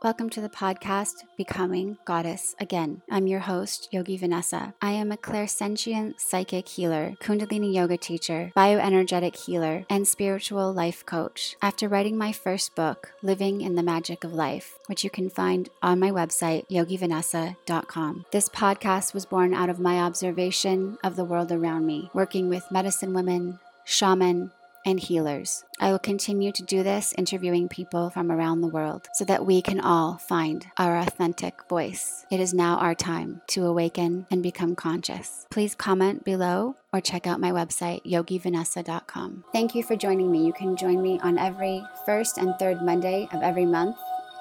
Welcome to the podcast Becoming Goddess Again. I'm your host, Yogi Vanessa. I am a clairsentient psychic healer, Kundalini yoga teacher, bioenergetic healer, and spiritual life coach. After writing my first book, Living in the Magic of Life, which you can find on my website, yogivanessa.com. This podcast was born out of my observation of the world around me, working with medicine women, shaman, and healers. I will continue to do this, interviewing people from around the world so that we can all find our authentic voice. It is now our time to awaken and become conscious. Please comment below or check out my website, yogivanessa.com. Thank you for joining me. You can join me on every first and third Monday of every month.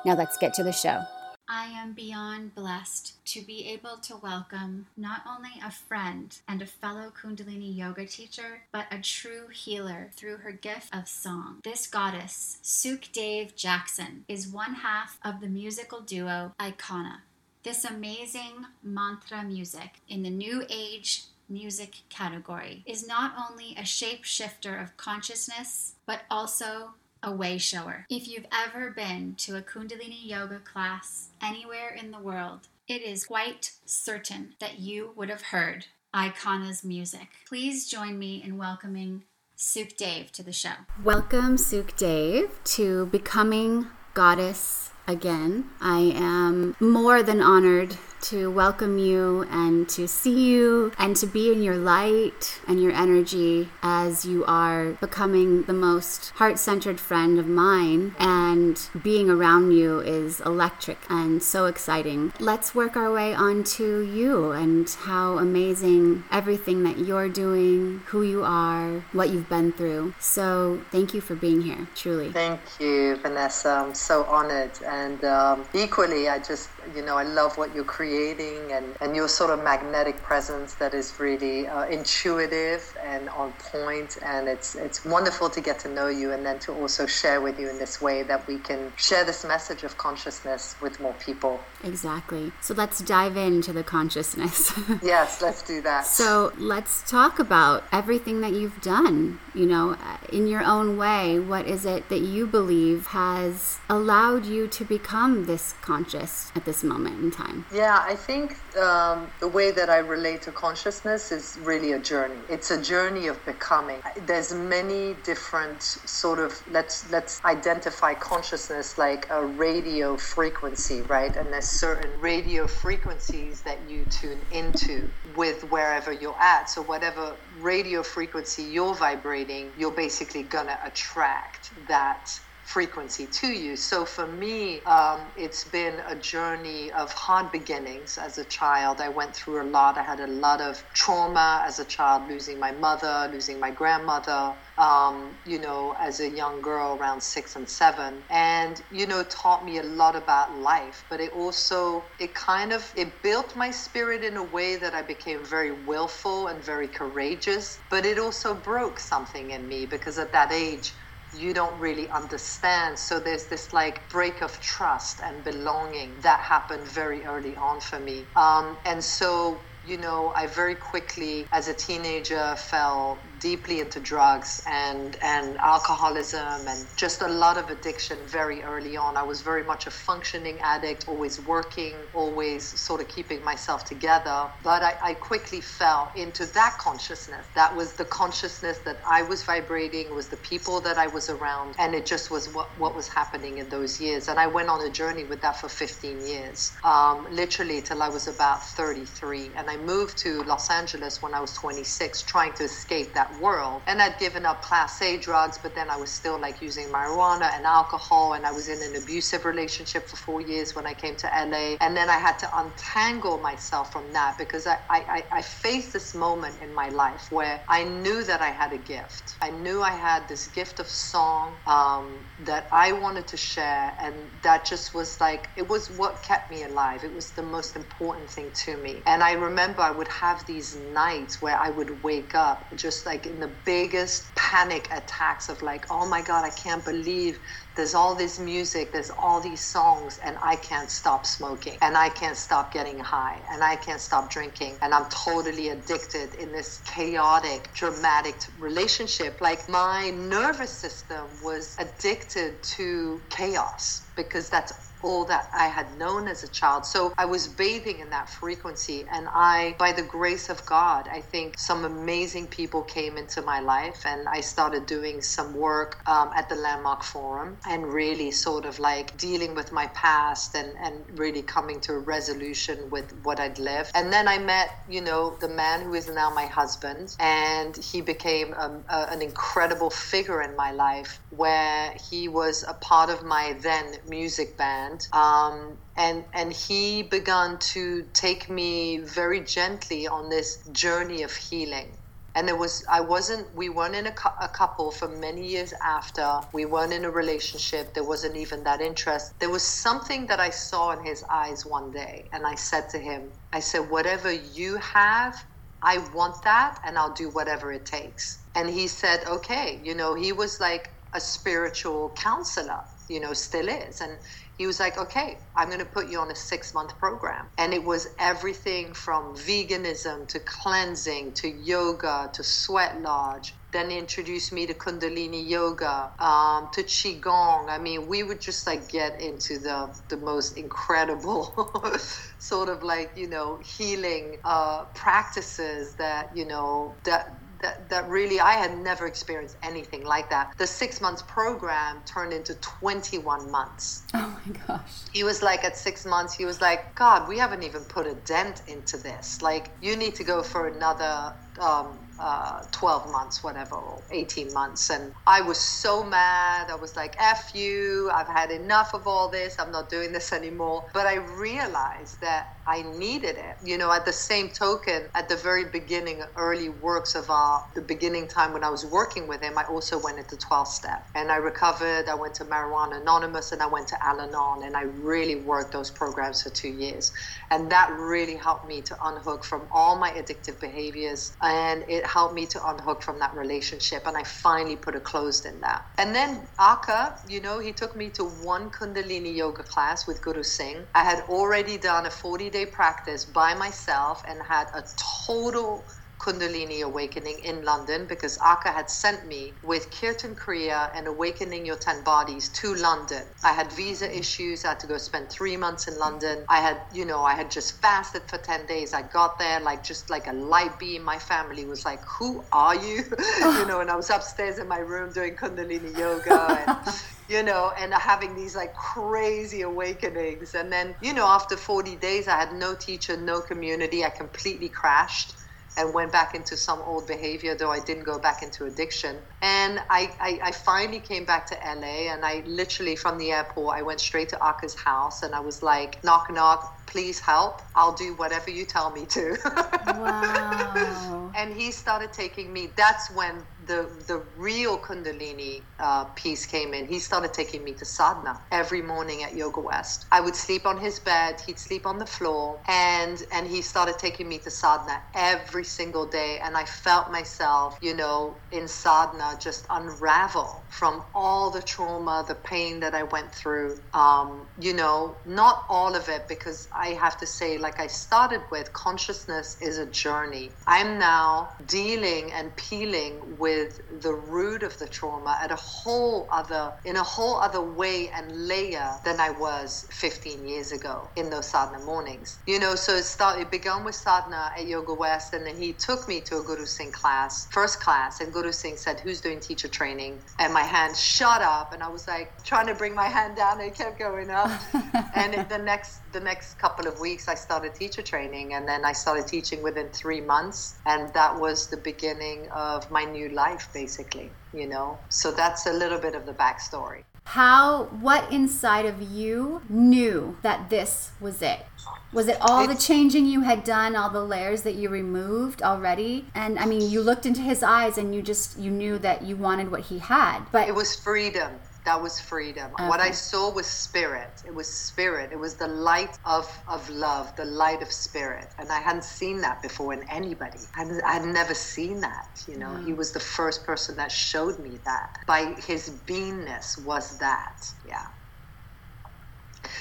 Now let's get to the show. I am beyond blessed to be able to welcome not only a friend and a fellow Kundalini yoga teacher, but a true healer through her gift of song. This goddess, Sukhdev Jackson, is one half of the musical duo Aykanna. This amazing mantra music in the New Age music category is not only a shapeshifter of consciousness, but also a way shower. If you've ever been to a Kundalini yoga class anywhere in the world, it is quite certain that you would have heard Aykanna's music. Please join me in welcoming Sukhdev to the show. Welcome, Sukhdev, to Becoming Goddess Again. I am more than honored to welcome you and to see you and to be in your light and your energy as you are becoming the most heart centered friend of mine. And being around you is electric and so exciting. Let's work our way onto you and how amazing everything that you're doing, who you are, what you've been through. So, thank you for being here, truly. Thank you, Vanessa. I'm so honored. And um, equally, I just, you know, I love what you're creating and, and your sort of magnetic presence that is really uh, intuitive and on point. And it's it's wonderful to get to know you and then to also share with you in this way that we can share this message of consciousness with more people. Exactly. So let's dive into the consciousness. Yes let's do that. So let's talk about everything that you've done you know in your own way. What is it that you believe has allowed you to become this conscious at this moment in time yeah I think um, the way that I relate to consciousness is really a journey. It's a journey of becoming. There's many different sort of let's let's identify consciousness like a radio frequency, right? And there's certain radio frequencies that you tune into with wherever you're at. So whatever radio frequency you're vibrating, you're basically gonna attract that frequency to you. So for me, um, it's been a journey of hard beginnings as a child. I went through a lot. I had a lot of trauma as a child, losing my mother, losing my grandmother. Um, you know, as a young girl around six and seven, and you know, taught me a lot about life. But it also, it kind of, it built my spirit in a way that I became very willful and very courageous. But it also broke something in me because at that age, you don't really understand. So there's this like break of trust and belonging that happened very early on for me. Um, and so you know, I very quickly, as a teenager, fell deeply into drugs and, and alcoholism and just a lot of addiction very early on. I was very much a functioning addict, always working, always sort of keeping myself together. But I, I quickly fell into that consciousness. That was the consciousness that I was vibrating, was the people that I was around, and it just was what, what was happening in those years. And I went on a journey with that for 15 years, um, literally till I was about 33. And I moved to Los Angeles when I was 26, trying to escape that world. And I'd given up Class A drugs, but then I was still like using marijuana and alcohol. And I was in an abusive relationship for four years when I came to LA. And then I had to untangle myself from that because I, I, I faced this moment in my life where I knew that I had a gift. I knew I had this gift of song um, that I wanted to share. And that just was like, it was what kept me alive. It was the most important thing to me. And I remember I would have these nights where I would wake up just like in the biggest panic attacks of like, oh my God, I can't believe there's all this music, there's all these songs, and I can't stop smoking, and I can't stop getting high, and I can't stop drinking, and I'm totally addicted in this chaotic, dramatic relationship. Like my nervous system was addicted to chaos because that's that I had known as a child. So I was bathing in that frequency. And I, by the grace of God, I think some amazing people came into my life. And I started doing some work um, at the Landmark Forum and really sort of like dealing with my past and, and really coming to a resolution with what I'd lived. And then I met, you know, the man who is now my husband. And he became a, um, a, an incredible figure in my life where he was a part of my then music band um, and and he began to take me very gently on this journey of healing. And it was i wasn't we weren't in a, a, couple for many years after. We weren't in a relationship. There wasn't even that interest. There was something that i saw in his eyes one day and i said to him i said whatever you have i want that and i'll do whatever it takes. And he said okay. You know he was like a spiritual counselor you know still is. And he was like, okay, I'm going to put you on a six month program. And it was everything from veganism to cleansing to yoga to sweat lodge. Then he introduced me to Kundalini yoga, um, to Qigong. I mean, we would just like get into the, the most incredible sort of like, you know, healing uh, practices that, you know, that that, that really I had never experienced anything like that. The six months program turned into 21 months. Oh my gosh. He was like, at six months, he was like, God, we haven't even put a dent into this. Like, you need to go for another um, uh, 12 months, whatever, or 18 months. And I was so mad. I was like, F you, I've had enough of all this. I'm not doing this anymore. But I realized that I needed it. You know, at the same token, at the very beginning, early works of our, the beginning time when I was working with him, I also went into 12 step and I recovered. I went to Marijuana Anonymous and I went to Al Anon and I really worked those programs for two years. And that really helped me to unhook from all my addictive behaviors and it helped me to unhook from that relationship. And I finally put a close in that. And then Akka, you know, he took me to one Kundalini yoga class with Guru Singh. I had already done a 40 day practice by myself and had a total Kundalini awakening in London because Akka had sent me with Kirtan Kriya and Awakening Your 10 Bodies to London. I had visa issues. I had to go spend three months in London. I had, you know, I had just fasted for 10 days. I got there like just like a light beam. My family was like, Who are you? you know, and I was upstairs in my room doing Kundalini yoga. And, you know, and having these like crazy awakenings. And then, you know, after 40 days, I had no teacher, no community. I completely crashed and went back into some old behavior, though I didn't go back into addiction. And I, I, I, finally came back to LA and I literally from the airport, I went straight to Aka's house and I was like, knock, knock, please help. I'll do whatever you tell me to. wow. And he started taking me. That's when the the real Kundalini uh, piece came in. He started taking me to sadhana every morning at Yoga West. I would sleep on his bed. He'd sleep on the floor, and and he started taking me to sadhana every single day. And I felt myself, you know, in sadhana just unravel from all the trauma, the pain that I went through. Um, you know, not all of it because I have to say, like I started with, consciousness is a journey. I'm now dealing and peeling with the root of the trauma at a whole other, in a whole other way and layer than I was 15 years ago in those sadhana mornings. You know, so it started, it began with sadhana at Yoga West, and then he took me to a Guru Singh class, first class, and Guru Singh said, "Who's doing teacher training?" And my hand shot up, and I was like trying to bring my hand down, and it kept going up. and the next, the next couple of weeks, I started teacher training, and then I started teaching within three months, and that was the beginning of my new life, basically. You know, so that's a little bit of the backstory. How, what inside of you knew that this was it? Was it all it's, the changing you had done, all the layers that you removed already? And I mean, you looked into his eyes and you just you knew that you wanted what he had. But it was freedom that was freedom. Okay. What I saw was spirit. It was spirit. It was the light of, of love, the light of spirit. And I hadn't seen that before in anybody. I had, never seen that. You know, mm. he was the first person that showed me that. By his beingness was that. Yeah.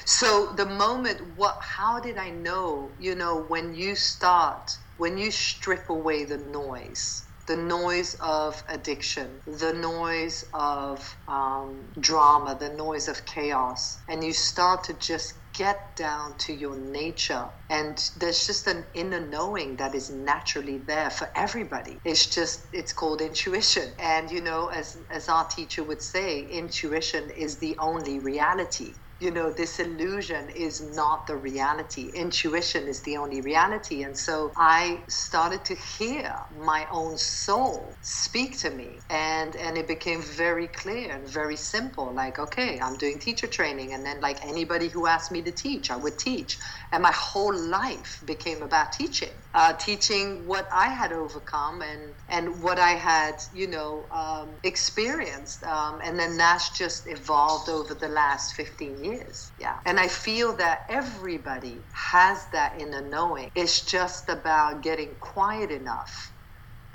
So the moment, what? How did I know? You know, when you start, when you strip away the noise, the noise of addiction, the noise of um, drama, the noise of chaos, and you start to just get down to your nature. And there's just an inner knowing that is naturally there for everybody. It's just, it's called intuition. And, you know, as, as our teacher would say, intuition is the only reality you know, this illusion is not the reality. Intuition is the only reality. And so I started to hear my own soul speak to me. And and it became very clear and very simple. Like, okay, I'm doing teacher training. And then like anybody who asked me to teach, I would teach. And my whole life became about teaching. Uh, teaching what I had overcome and and what I had, you know, um, experienced. Um, and then that's just evolved over the last 15 years years. Yeah. And I feel that everybody has that in the knowing. It's just about getting quiet enough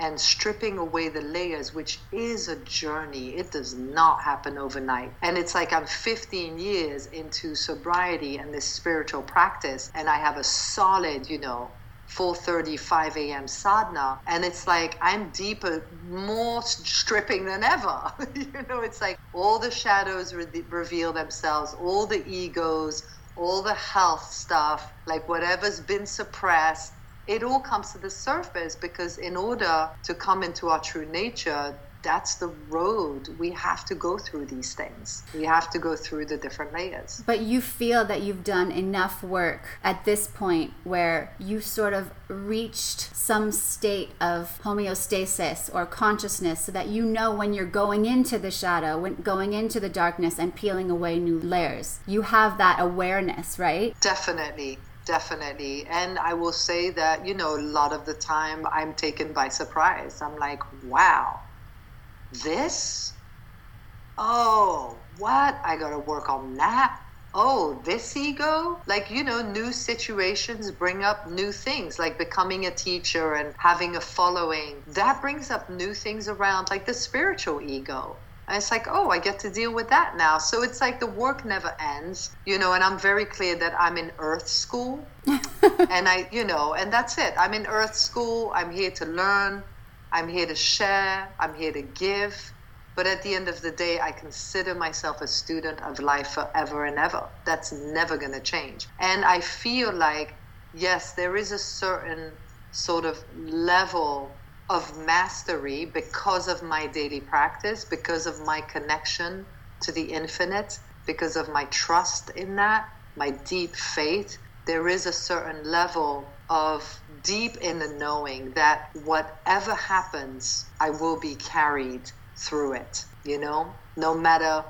and stripping away the layers, which is a journey. It does not happen overnight. And it's like I'm 15 years into sobriety and this spiritual practice, and I have a solid, you know, 4:30 5 a.m. sadhana and it's like I'm deeper more stripping than ever you know it's like all the shadows re- reveal themselves all the egos all the health stuff like whatever's been suppressed it all comes to the surface because in order to come into our true nature that's the road we have to go through these things. We have to go through the different layers. But you feel that you've done enough work at this point where you sort of reached some state of homeostasis or consciousness so that you know when you're going into the shadow when going into the darkness and peeling away new layers. You have that awareness right? Definitely definitely. And i will say that you know a lot of the time i'm taken by surprise. I'm like wow this? Oh, what? I gotta work on that. Oh, this ego? Like, you know, new situations bring up new things, like becoming a teacher and having a following. That brings up new things around, like the spiritual ego. And it's like, oh, I get to deal with that now. So it's like the work never ends, you know, and I'm very clear that I'm in earth school. and I, you know, and that's it. I'm in earth school. I'm here to learn. I'm here to share, I'm here to give. But at the end of the day, I consider myself a student of life forever and ever. That's never going to change. And I feel like, yes, there is a certain sort of level of mastery because of my daily practice, because of my connection to the infinite, because of my trust in that, my deep faith. There is a certain level of deep in the knowing that whatever happens, I will be carried through it, you know, no matter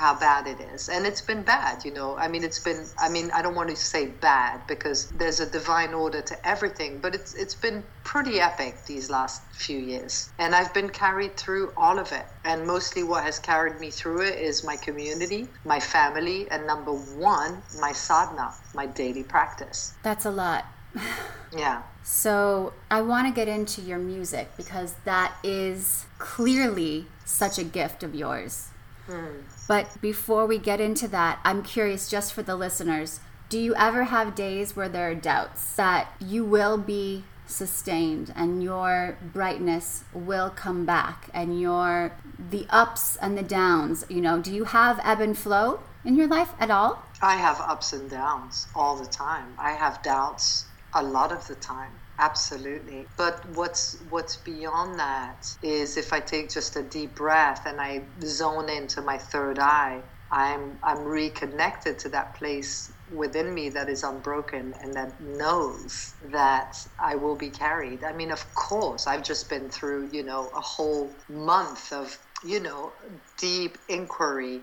how bad it is. And it's been bad, you know. I mean, it's been, I mean, I don't want to say bad because there's a divine order to everything, but it's, it's been pretty epic these last few years. And I've been carried through all of it. And mostly what has carried me through it is my community, my family, and number one, my sadhana, my daily practice. That's a lot. yeah. So I want to get into your music because that is clearly such a gift of yours. Hmm. But before we get into that, I'm curious just for the listeners do you ever have days where there are doubts that you will be sustained and your brightness will come back and your the ups and the downs you know do you have ebb and flow in your life at all i have ups and downs all the time i have doubts a lot of the time absolutely but what's what's beyond that is if i take just a deep breath and i zone into my third eye i'm i'm reconnected to that place within me that is unbroken and that knows that I will be carried. I mean, of course, I've just been through, you know, a whole month of, you know, deep inquiry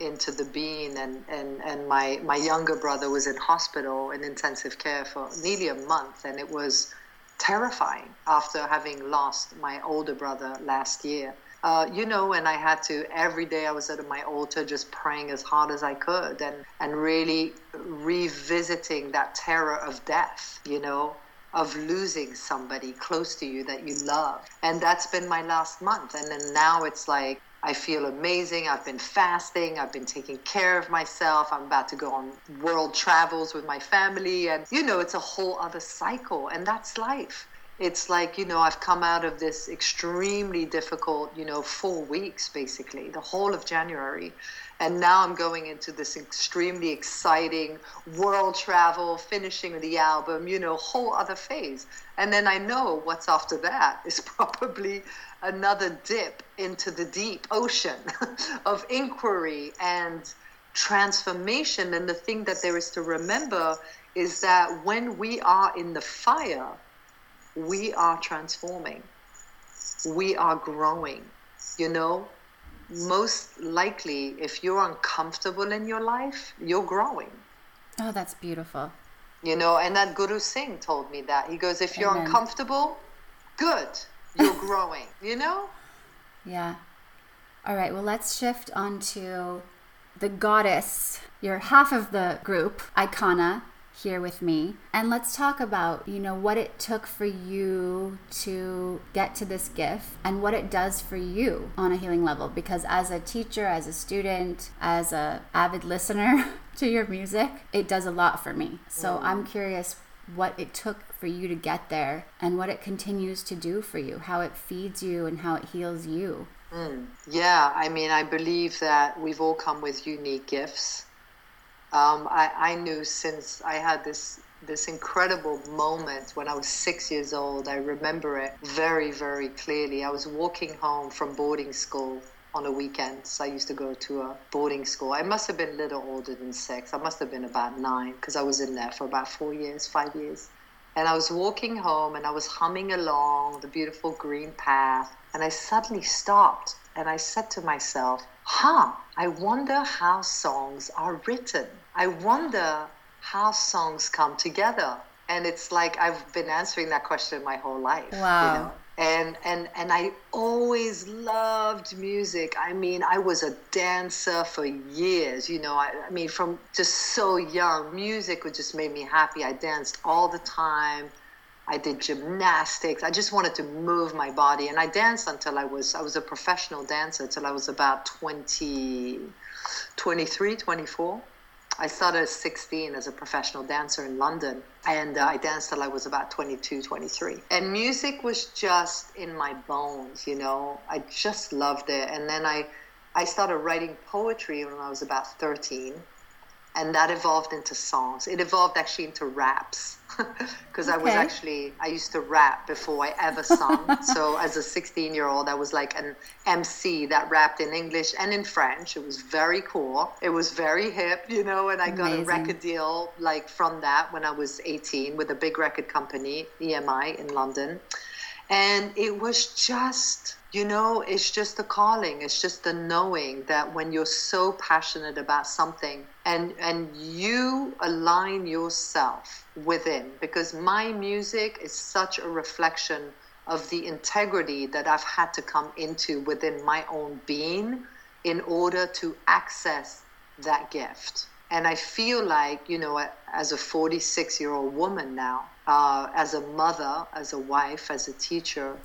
into the being and, and, and my, my younger brother was in hospital in intensive care for nearly a month and it was terrifying after having lost my older brother last year uh, you know, and I had to every day I was at my altar just praying as hard as I could and, and really revisiting that terror of death, you know, of losing somebody close to you that you love. And that's been my last month. And then now it's like, I feel amazing. I've been fasting. I've been taking care of myself. I'm about to go on world travels with my family. And, you know, it's a whole other cycle. And that's life. It's like, you know, I've come out of this extremely difficult, you know, four weeks basically, the whole of January. And now I'm going into this extremely exciting world travel, finishing the album, you know, whole other phase. And then I know what's after that is probably another dip into the deep ocean of inquiry and transformation. And the thing that there is to remember is that when we are in the fire, we are transforming, we are growing. You know, most likely, if you're uncomfortable in your life, you're growing. Oh, that's beautiful. You know, and that Guru Singh told me that. He goes, if you're Amen. uncomfortable, good you're growing, you know? Yeah. All right, well, let's shift onto the goddess. You're half of the group, Aykanna, here with me. And let's talk about, you know, what it took for you to get to this gift and what it does for you on a healing level because as a teacher, as a student, as a avid listener to your music, it does a lot for me. So. I'm curious what it took for you to get there and what it continues to do for you, how it feeds you and how it heals you. Mm. Yeah, I mean, I believe that we've all come with unique gifts. Um, I, I knew since I had this this incredible moment when I was six years old. I remember it very, very clearly. I was walking home from boarding school on the weekends. I used to go to a boarding school. I must have been a little older than six. I must have been about nine because I was in there for about four years, five years. And I was walking home and I was humming along the beautiful green path. And I suddenly stopped and I said to myself, huh, I wonder how songs are written. I wonder how songs come together. And it's like I've been answering that question my whole life. Wow. You know? and and and I always loved music. I mean, I was a dancer for years. You know, I, I, mean, from just so young, music would just make me happy. I danced all the time. I did gymnastics. I just wanted to move my body, and I danced until I was I was a professional dancer until I was about 20, 23, 24. I started at 16 as a professional dancer in London, and uh, I danced till I was about 22, 23. And music was just in my bones, you know. I just loved it. And then I, I started writing poetry when I was about 13 and that evolved into songs. It evolved actually into raps because okay. I was actually I used to rap before I ever sung. so as a 16 year old, I was like an MC that rapped in English and in French. It was very cool. It was very hip, you know. And I got Amazing. a record deal like from that when I was 18 with a big record company, EMI in London, and it was just you know it's just the calling. It's just the knowing that when you're so passionate about something and and you align yourself within because my music is such a reflection of the integrity that I've had to come into within my own being in order to access that gift. And I feel like you know as a 46 year old woman now uh, as a mother as a wife as a teacher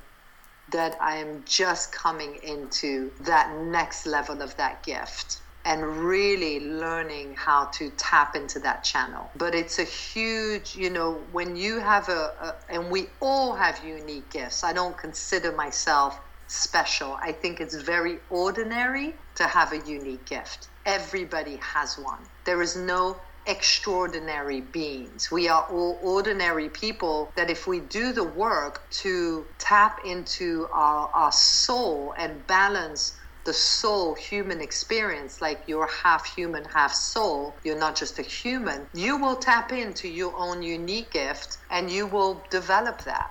that I am just coming into that next level of that gift and really learning how to tap into that channel. But it's a huge, you know, when you have a, a, and we all have unique gifts. I don't consider myself special. I think it's very ordinary to have a unique gift. Everybody has one. There is no extraordinary beings. We are all ordinary people that if we do the work to tap into our, our soul and balance the soul human experience, like you're half human, half soul, you're not just a human, you will tap into your own unique gift and you will develop that.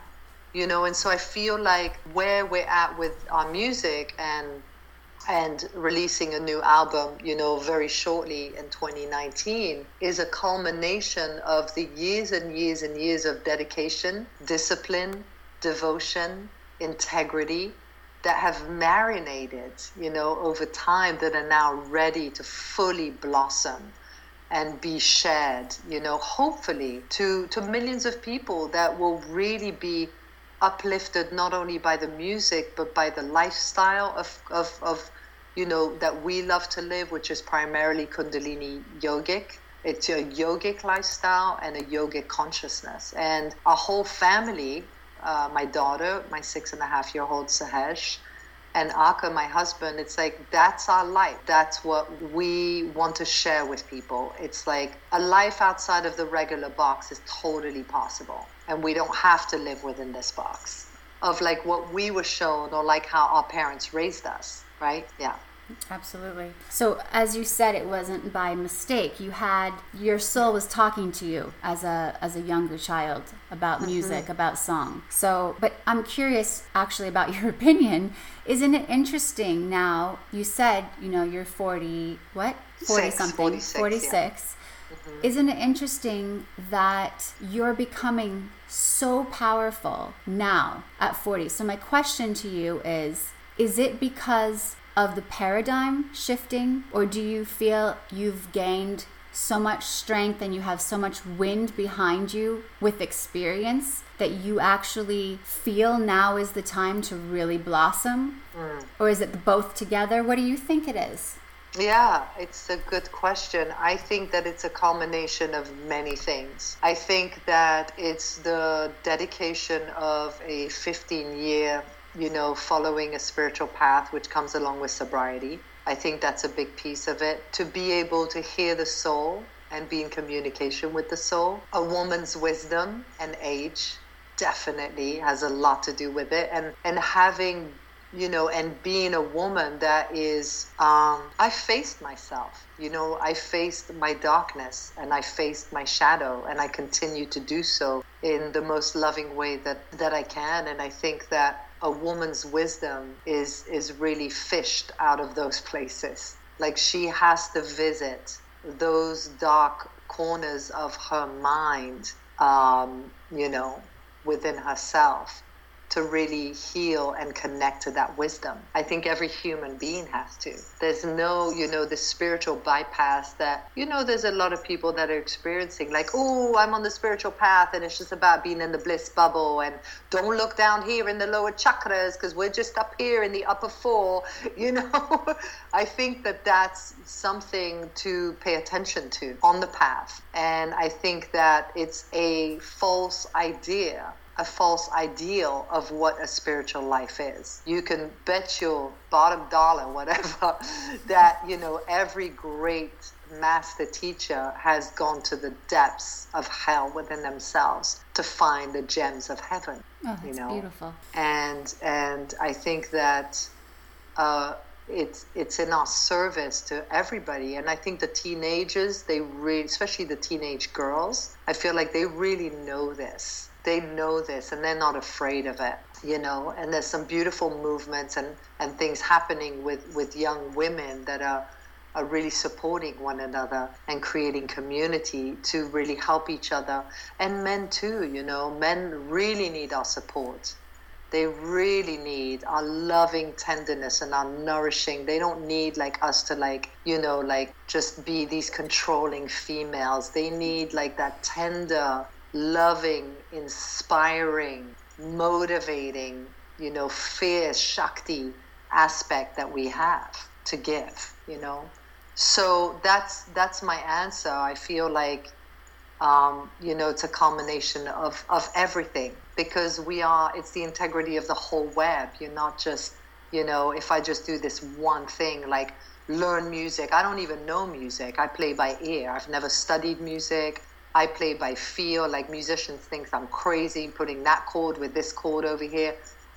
You know, and so I feel like where we're at with our music and and releasing a new album, you know, very shortly in 2019 is a culmination of the years and years and years of dedication, discipline, devotion, integrity, that have marinated, you know, over time that are now ready to fully blossom and be shared, you know, hopefully to, to millions of people that will really be uplifted not only by the music but by the lifestyle of, of, of you know, that we love to live, which is primarily Kundalini yogic. It's a yogic lifestyle and a yogic consciousness. And our whole family, uh, my daughter, my six and a half year old Sahesh, and Aka, my husband, it's like that's our life. That's what we want to share with people. It's like a life outside of the regular box is totally possible. And we don't have to live within this box of like what we were shown or like how our parents raised us, right? Yeah. Absolutely. So, as you said, it wasn't by mistake. You had your soul was talking to you as a as a younger child about mm-hmm. music, mm-hmm. about song. So, but I'm curious actually about your opinion. Isn't it interesting now? You said, you know, you're 40, what? 40 Six, something, 46. 46. Yeah. Mm-hmm. Isn't it interesting that you're becoming so powerful now at 40? So, my question to you is Is it because of the paradigm shifting, or do you feel you've gained so much strength and you have so much wind behind you with experience that you actually feel now is the time to really blossom? Mm. Or is it both together? What do you think it is? Yeah, it's a good question. I think that it's a culmination of many things. I think that it's the dedication of a 15 year you know, following a spiritual path, which comes along with sobriety. I think that's a big piece of it. To be able to hear the soul and be in communication with the soul. A woman's wisdom and age definitely has a lot to do with it. And, and having you know, and being a woman that is, um, I faced myself, you know, I faced my darkness and I faced my shadow and I continue to do so in the most loving way that, that I can. And I think that a woman's wisdom is is really fished out of those places. Like she has to visit those dark corners of her mind, um, you know, within herself to really heal and connect to that wisdom. I think every human being has to. There's no, you know, the spiritual bypass that, you know, there's a lot of people that are experiencing, like, oh, I'm on the spiritual path and it's just about being in the bliss bubble and don't look down here in the lower chakras because we're just up here in the upper four, you know. I think that that's something to pay attention to on the path. And I think that it's a false idea a false ideal of what a spiritual life is. You can bet your bottom dollar, whatever, that, you know, every great master teacher has gone to the depths of hell within themselves to find the gems of heaven. Oh, you know? beautiful. And and I think that uh, it's it's in our service to everybody and i think the teenagers they really especially the teenage girls i feel like they really know this they know this and they're not afraid of it you know? And there's some beautiful movements and and things happening with with young women that are are really supporting one another and creating community to really help each other. And men too you know? Men really need our support. They really need our loving tenderness and our nourishing. They don't need like us to like you know like just be these controlling females. They need like that tender loving, inspiring, motivating, you know, fierce Shakti aspect that we have to give, you know. So that's that's my answer. I feel like um, you know it's a combination of, of everything because we are it's the integrity of the whole web. You're not just you know if I just do this one thing like learn music. I don't even know music. I play by ear. I've never studied music. I play by feel. Like musicians think I'm crazy putting that chord with this chord over here.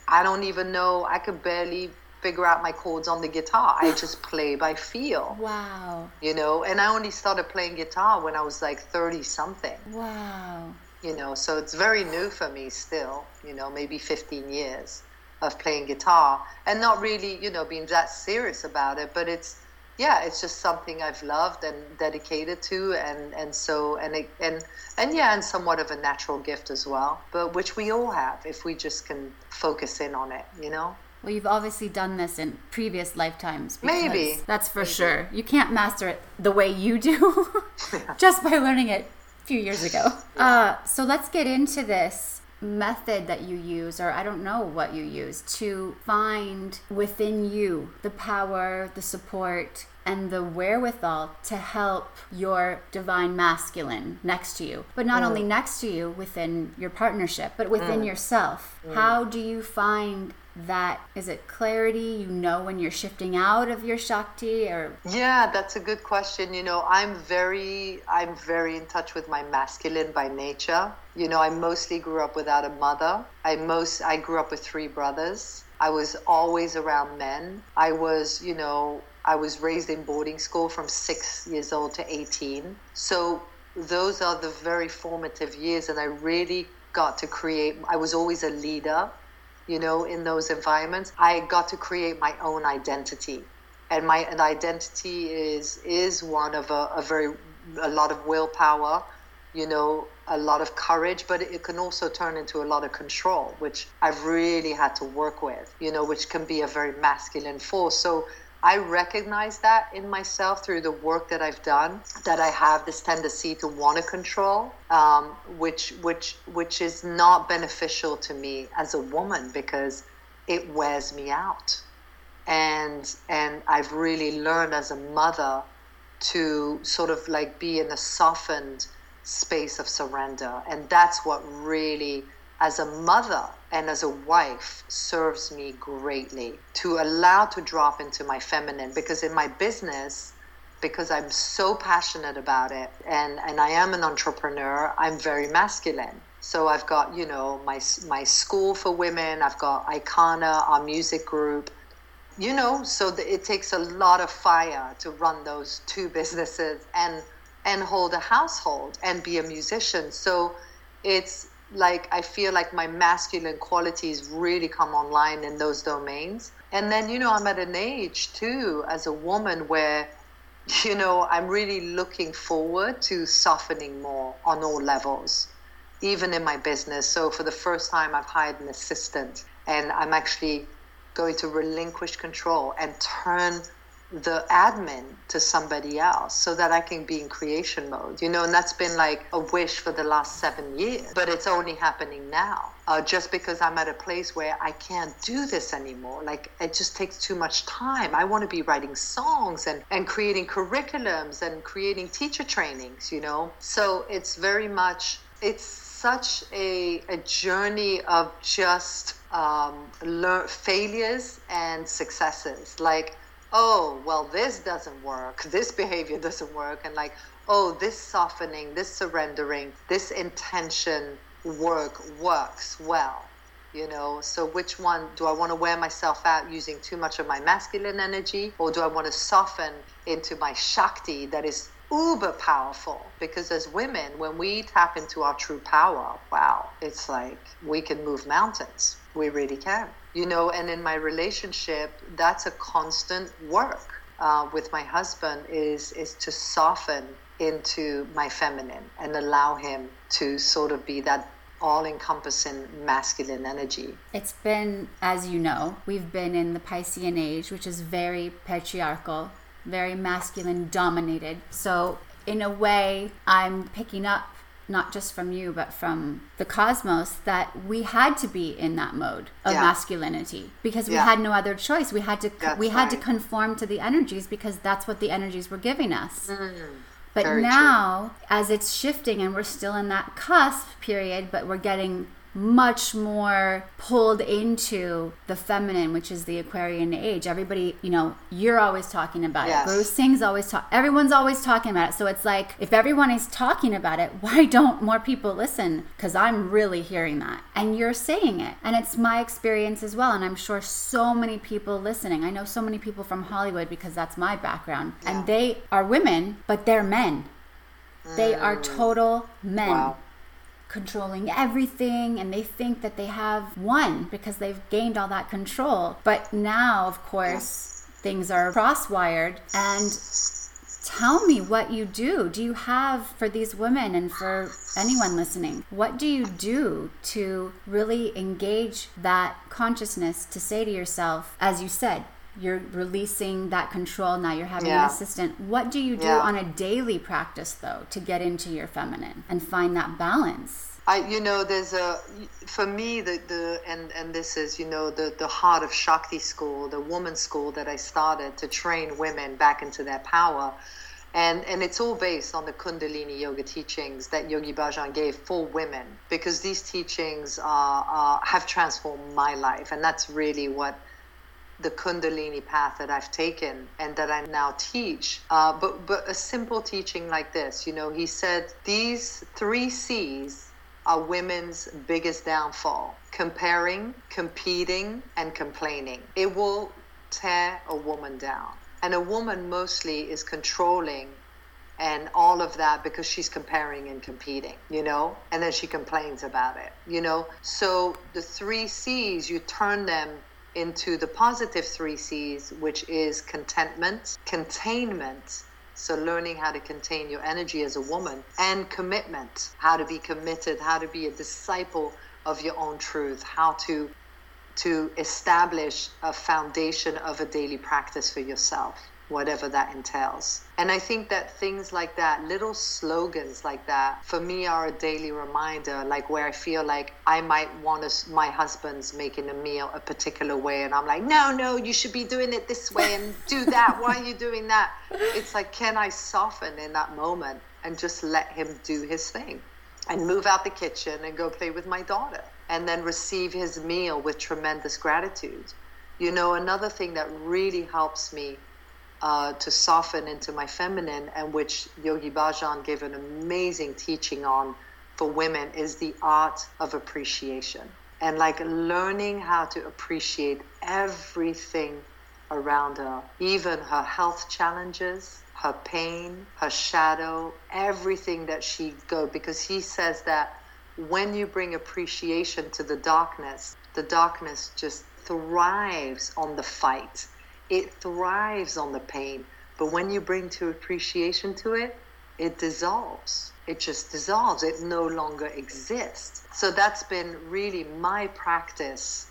I don't even know. I could barely figure out my chords on the guitar. I just play by feel. Wow. You know, and I only started playing guitar when I was like 30 something. Wow. You know, so it's very new for me still, you know, maybe 15 years of playing guitar and not really, you know, being that serious about it, but it's yeah, it's just something I've loved and dedicated to, and and so and it, and and yeah, and somewhat of a natural gift as well, but which we all have if we just can focus in on it, you know. Well, you've obviously done this in previous lifetimes. Maybe. That's for Maybe. sure. You can't master it the way you do just by learning it a few years ago. Uh, so let's get into this method that you use, or I don't know what you use, to find within you the power, the support, and the wherewithal to help your divine masculine next to you. But not mm. only next to you within your partnership, but within mm. yourself. Mm. How do you find that is it clarity? You know when you're shifting out of your shakti or? Yeah that's a good question. You know i'm very i'm very in touch with my masculine by nature. You know i mostly grew up without a mother. I most i grew up with three brothers. I was always around men. I was you know i was raised in boarding school from 6 years old to 18 so those are the very formative years and i really got to create i was always a leader you know, in those environments, I got to create my own identity. And my an identity is is one of a, a very a lot of willpower, you know, a lot of courage, but it can also turn into a lot of control, which I've really had to work with, you know, which can be a very masculine force. So I recognize that in myself through the work that I've done that I have this tendency to want to control, um, which which which is not beneficial to me as a woman because it wears me out, and and I've really learned as a mother to sort of like be in a softened space of surrender, and that's what really as a mother and as a wife serves me greatly to allow to drop into my feminine. Because in my business because I'm so passionate about it and and I am an entrepreneur I'm very masculine. So I've got you know my my school for women I've got Aykanna our music group you know so the, it takes a lot of fire to run those two businesses and and hold a household and be a musician. So it's like I feel like my masculine qualities really come online in those domains. And then, you know, I'm at an age too as a woman where, you know, I'm really looking forward to softening more on all levels, even in my business. So for the first time, I've hired an assistant and I'm actually going to relinquish control and turn the admin to somebody else so that I can be in creation mode, you know, and that's been like a wish for the last seven years, but it's only happening now. Uh, just because I'm at a place where I can't do this anymore. Like it just takes too much time. I want to be writing songs and, and creating curriculums and creating teacher trainings, you know? So it's very much, it's such a, a journey of just um, learn, failures and successes. Like oh, well, this doesn't work, this behavior doesn't work, and like, oh, this softening, this surrendering, this intention work works well. You know, so which one do I want to wear myself out using too much of my masculine energy, or do I want to soften into my Shakti that is uber powerful? Because as women, when we tap into our true power, wow, it's like we can move mountains. We really can you know and in my relationship that's a constant work uh, with my husband is is to soften into my feminine and allow him to sort of be that all encompassing masculine energy. It's been, as you know, we've been in the Piscean age, which is very patriarchal, very masculine dominated. So, in a way, I'm picking up not just from you, but from the cosmos, that we had to be in that mode of yeah. masculinity because we yeah. had no other choice. We had to that's we had right. to conform to the energies because that's what the energies were giving us. Mm, but now, true. as it's shifting, and we're still in that cusp period, but we're getting much more pulled into the feminine, which is the Aquarian age. Everybody, you know, you're always talking about yes. it. Guru Singh's always talk. Everyone's always talking about it. So it's like if everyone is talking about it, why don't more people listen? Because I'm really hearing that, and you're saying it, and it's my experience as well. And I'm sure so many people listening. I know so many people from Hollywood because that's my background, yeah. and they are women, but they're men. Mm. They are mm. total men. Wow controlling everything and they think that they have won because they've gained all that control. But now, of course, things are crosswired and tell me what you do. Do you have for these women and for anyone listening, what do you do to really engage that consciousness to say to yourself, as you said, you're releasing that control now you're having yeah. an assistant what do you do yeah. on a daily practice though to get into your feminine and find that balance I, you know, there's a, for me, the, the, and, and this is, you know, the, the heart of Shakti school, the woman school that I started to train women back into their power. And, and it's all based on the Kundalini yoga teachings that Yogi Bhajan gave for women, because these teachings are, are, have transformed my life. And that's really what the Kundalini path that I've taken and that I now teach. Uh, but, but a simple teaching like this, you know, he said, these three C's are women's biggest downfall comparing, competing, and complaining. It will tear a woman down. And a woman mostly is controlling and all of that because she's comparing and competing, you know, and then she complains about it, you know. So the three C's, you turn them into the positive three C's, which is contentment, containment, so, learning how to contain your energy as a woman and commitment, how to be committed, how to be a disciple of your own truth, how to to establish a foundation of a daily practice for yourself whatever that entails. And I think that things like that, little slogans like that, for me are a daily reminder, like where I feel like I might want to, my husband's making a meal a particular way, and I'm like, no, no, you should be doing it this way and do that. Why are you doing that? It's like, can I soften in that moment and just let him do his thing? And move out the kitchen and go play with my daughter and then receive his meal with tremendous gratitude. You know, another thing that really helps me uh, to soften into my feminine, and which Yogi Bhajan gave an amazing teaching on for women, is the art of appreciation. And like learning how to appreciate everything around her, even her health challenges, her pain, her shadow, everything that she go because he says that when you bring appreciation to the darkness, the darkness just thrives on the fight it thrives on the pain. But when you bring to appreciation to it, it dissolves. It just dissolves. It no longer exists. So that's been really my practice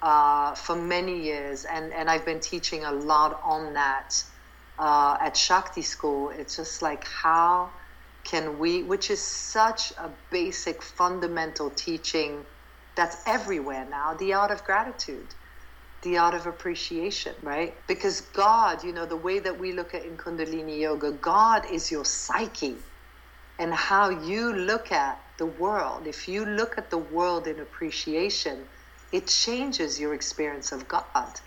uh, for many years. And, and I've been teaching a lot on that uh, at Shakti School. It's just like, how can we, which is such a basic, fundamental teaching that's everywhere now, the art of gratitude the art of appreciation, right? Because God, you know, the way that we look at in Kundalini Yoga, God is your psyche. And how you look at the world, if you look at the world in appreciation, it changes your experience of God.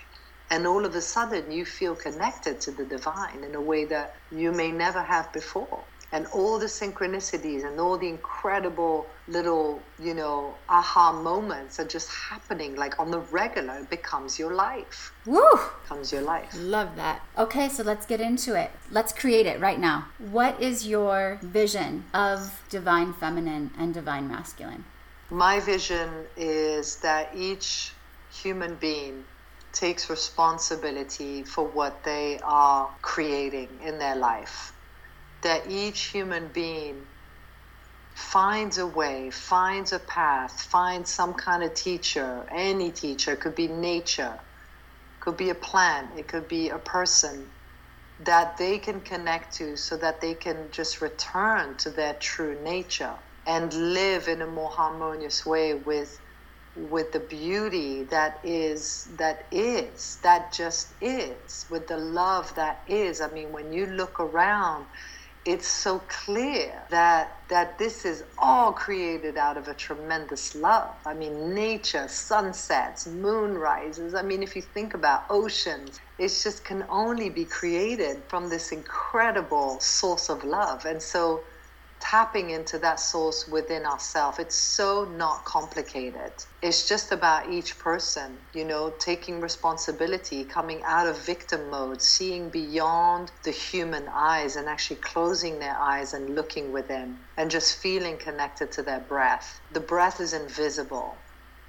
And all of a sudden, you feel connected to the divine in a way that you may never have before and all the synchronicities and all the incredible little, you know, aha moments are just happening like on the regular. It becomes your life. Woo! Becomes your life. Love that. Okay, so let's get into it. Let's create it right now. What is your vision of divine feminine and divine masculine? My vision is that each human being takes responsibility for what they are creating in their life that each human being finds a way, finds a path, finds some kind of teacher, any teacher, it could be nature, could be a plant, it could be a person that they can connect to so that they can just return to their true nature and live in a more harmonious way with with the beauty that is that is that just is with the love that is. I mean when you look around it's so clear that that this is all created out of a tremendous love. I mean, nature, sunsets, moon rises. I mean, if you think about oceans, it just can only be created from this incredible source of love. And so tapping into that source within ourselves. It's so not complicated. It's just about each person, you know, taking responsibility, coming out of victim mode, seeing beyond the human eyes and actually closing their eyes and looking within and just feeling connected to their breath. The breath is invisible.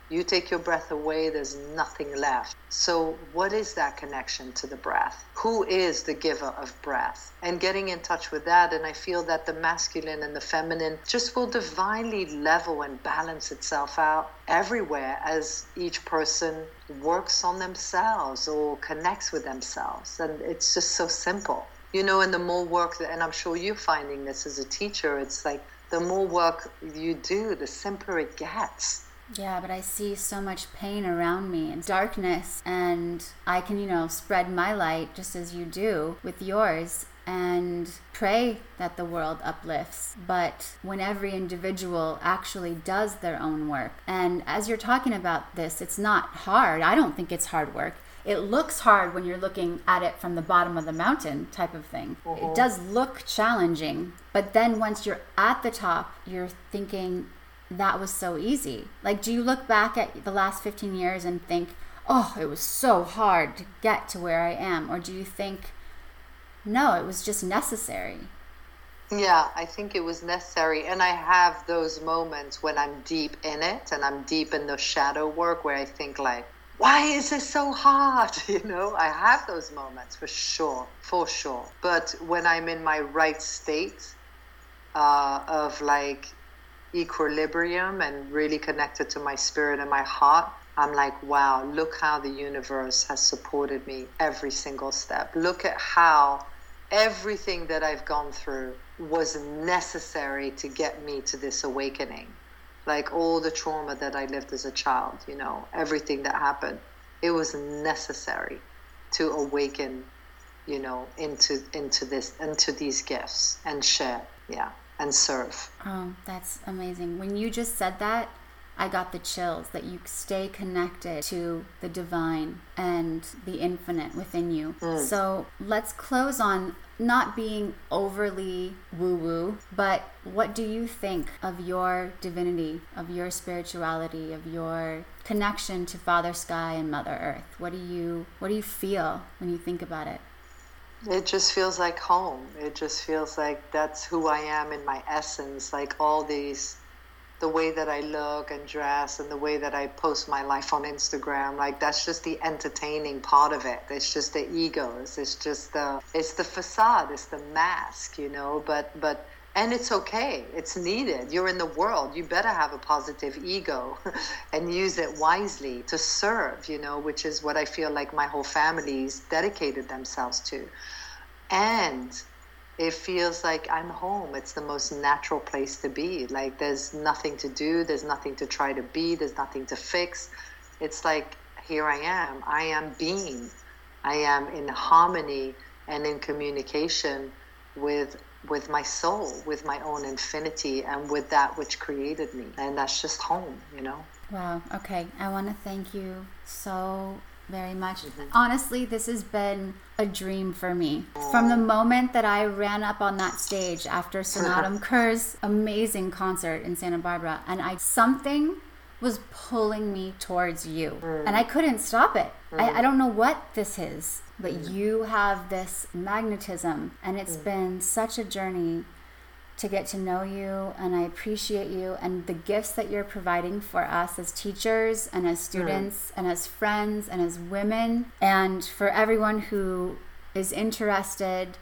You take your breath away, there's nothing left. So, what is that connection to the breath? Who is the giver of breath? And getting in touch with that, and I feel that the masculine and the feminine just will divinely level and balance itself out everywhere as each person works on themselves or connects with themselves. And it's just so simple. You know, and the more work that, and I'm sure you're finding this as a teacher, it's like the more work you do, the simpler it gets yeah, but I see so much pain around me and darkness, and I can, you know, spread my light just as you do with yours and pray that the world uplifts. But when every individual actually does their own work, and as you're talking about this, it's not hard. I don't think it's hard work. It looks hard when you're looking at it from the bottom of the mountain, type of thing. Uh-huh. It does look challenging, but then once you're at the top, you're thinking, that was so easy? Like, do you look back at the last 15 years and think, oh, it was so hard to get to where I am? Or do you think, no, it was just necessary? Yeah, I think it was necessary. And I have those moments when I'm deep in it and I'm deep in the shadow work where I think, like, why is this so hard? You know, I have those moments for sure, for sure. But when I'm in my right state uh, of like equilibrium and really connected to my spirit and my heart, I'm like, wow, look how the universe has supported me every single step. Look at how everything that I've gone through was necessary to get me to this awakening. Like all the trauma that I lived as a child, you know, everything that happened, it was necessary to awaken, you know, into into this into these gifts and share. Yeah and serve. Oh, that's amazing. When you just said that, I got the chills that you stay connected to the divine and the infinite within you. Mm. So let's close on not being overly woo woo, but what do you think of your divinity, of your spirituality, of your connection to Father Sky and Mother Earth? What do you what do you feel when you think about it? It just feels like home. It just feels like that's who I am in my essence. Like all these, the way that I look and dress and the way that I post my life on Instagram, like that's just the entertaining part of it. It's just the egos. It's just the, it's the facade. It's the mask, you know. But but and it's okay it's needed you're in the world you better have a positive ego and use it wisely to serve you know which is what i feel like my whole family's dedicated themselves to and it feels like i'm home it's the most natural place to be like there's nothing to do there's nothing to try to be there's nothing to fix it's like here i am i am being i am in harmony and in communication with with my soul, with my own infinity, and with that which created me. And that's just home, you know? Wow. Okay. I want to thank you so very much. Mm-hmm. Honestly, this has been a dream for me. From the moment that I ran up on that stage after Snatam Kaur's amazing concert in Santa Barbara, and I something was pulling me towards you, mm. and I couldn't stop it. Mm. I, I don't know what this is but mm. you have this magnetism and it's been such a journey to get to know you and I appreciate you and the gifts that you're providing for us as teachers and as students mm. and as friends and as women and for everyone who is interested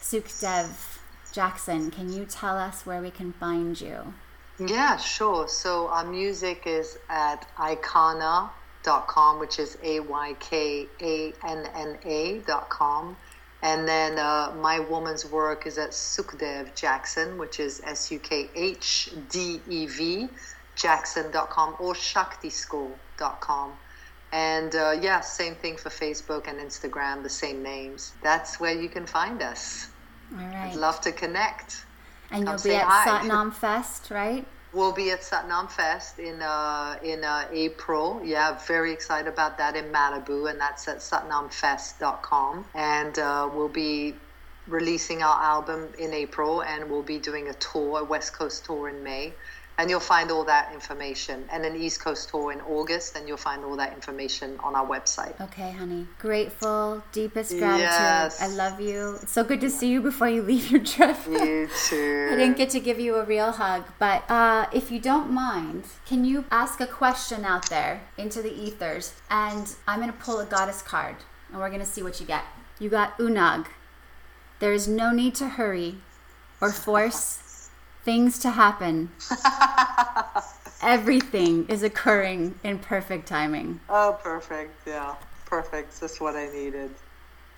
Sukhdev Jackson can you tell us where we can find you yeah sure so our music is at Aykanna dot com, which is A Y K A N N A dot com. And then uh, my woman's work is at Sukhdev Jackson, which is S U K H D E V Jackson.com or Shaktischool.com. And uh, yeah, same thing for Facebook and Instagram, the same names. That's where you can find us. All right. I'd love to connect. And Come you'll be at hi. Satnam Fest, right? We'll be at Satnam Fest in uh, in uh, April. Yeah, very excited about that in Malibu, and that's at satnamfest.com. And uh, we'll be releasing our album in April, and we'll be doing a tour, a West Coast tour in May. And you'll find all that information. And an East Coast tour in August, and you'll find all that information on our website. Okay, honey. Grateful, deepest gratitude. Yes. I love you. It's so good to see you before you leave your trip. You too. I didn't get to give you a real hug, but uh, if you don't mind, can you ask a question out there into the ethers? And I'm going to pull a goddess card, and we're going to see what you get. You got Oonagh. There is no need to hurry or force things to happen. Everything is occurring in perfect timing. Oh, perfect. Yeah, perfect. That's what I needed.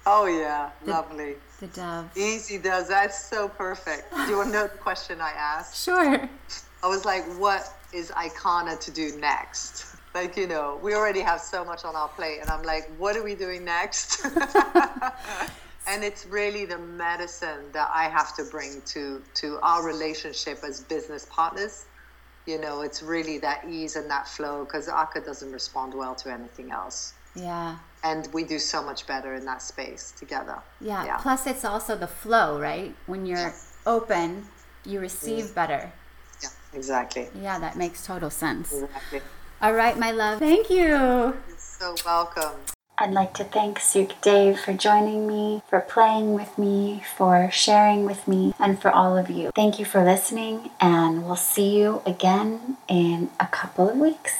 Oh, yeah. Lovely. The dove. Easy does. That's so perfect. Do you want to know the question I asked? Sure. I was like, what is Aykanna to do next? Like, you know, we already have so much on our plate. And I'm like, what are we doing next? and it's really the medicine that I have to bring to, to our relationship as business partners. You know, it's really that ease and that flow because Aka doesn't respond well to anything else. Yeah. And we do so much better in that space together. Yeah. Yeah. Plus, it's also the flow, right? When you're open, you receive better. Yeah, exactly. Yeah, that makes total sense. Exactly. All right, my love. Thank you. You're so welcome. I'd like to thank Sukhdev for joining me, for playing with me, for sharing with me, and for all of you. Thank you for listening, and we'll see you again in a couple of weeks.